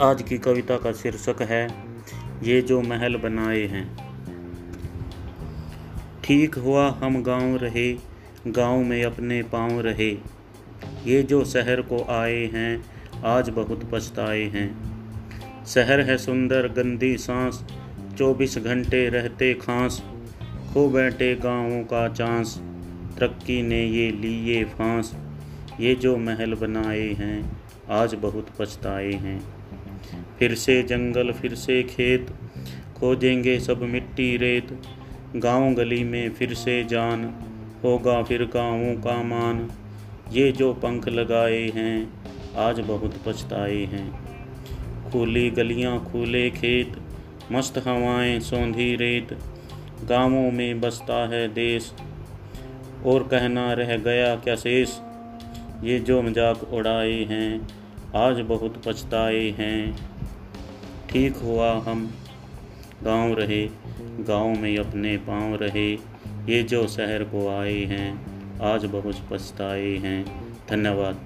आज की कविता का शीर्षक है, ये जो महल बनाए हैं। ठीक हुआ हम गाँव रहे, गाँव में अपने पाँव रहे। ये जो शहर को आए हैं, आज बहुत पछताए हैं। शहर है सुंदर, गंदी सांस, चौबीस घंटे रहते खांस, खो बैठे गाँवों का चांस। तरक्की ने ये लिए फांस। ये जो महल बनाए हैं, आज बहुत पछताए हैं। फिर से जंगल, फिर से खेत, खोजेंगे सब मिट्टी रेत। गाँव गली में फिर से जान, होगा फिर गाँवों का मान। ये जो पंख लगाए हैं, आज बहुत पछताए हैं। खुली गलियाँ, खुले खेत, मस्त हवाएँ, सौंधी रेत। गाँवों में बसता है देश। और कहना रह गया, क्या शेष? ये जो मज़ाक उड़ाए हैं, आज बहुत पछताए हैं। ठीक हुआ हम गाँव रहे, गाँव में अपने पाँव रहे। ये जो शहर को आए हैं, आज बहुत पछताए हैं। धन्यवाद।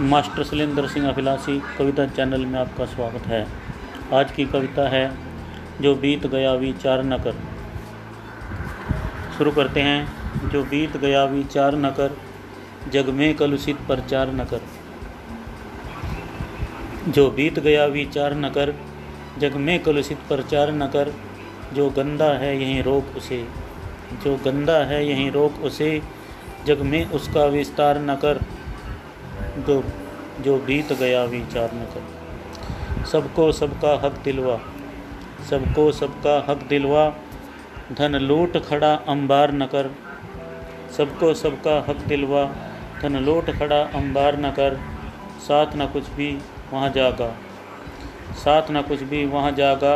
मास्टर शैलेंद्र सिंह अभिलाषी कविता चैनल में आपका स्वागत है। आज की कविता है, जो बीत गया विचार न कर शुरू करते हैं, जो बीत गया विचार न कर जग में कलुषित प्रचार न कर जो बीत गया विचार न कर जग में कलुषित प्रचार न कर जो गंदा है यहीं रोक उसे। जो गंदा है यहीं रोक उसे, जग में उसका विस्तार न कर जो जो बीत गया विचार न कर सबको सबका हक दिलवा, सबको सबका हक दिलवा, धन लूट खड़ा अंबार न कर सबको सबका हक दिलवा, धन लूट खड़ा अंबार न कर साथ न कुछ भी वहाँ जागा, साथ न कुछ भी वहाँ जागा।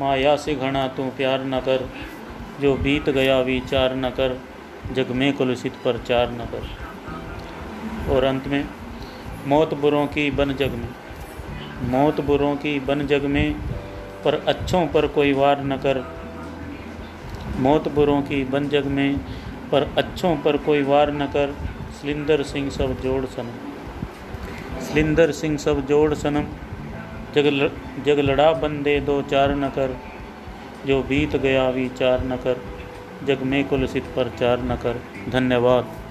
माया से घना तू प्यार न कर, जो बीत गया विचार न कर, जग में कुलसित प्रचार न कर। और अंत में मौत बुरों की बन जग में। मौत बुरों की बन जग में पर अच्छों पर कोई वार न कर। मौत बुरों की बन जग में पर अच्छों पर कोई वार न कर। सलिंदर सिंह सब जोड़ सनम। सलिंदर सिंह सब जोड़ सनम। जग ल, जग लड़ा बंदे दो चार न कर। जो बीत गया विचार न कर। जग में कुलसित पर चार न कर। धन्यवाद।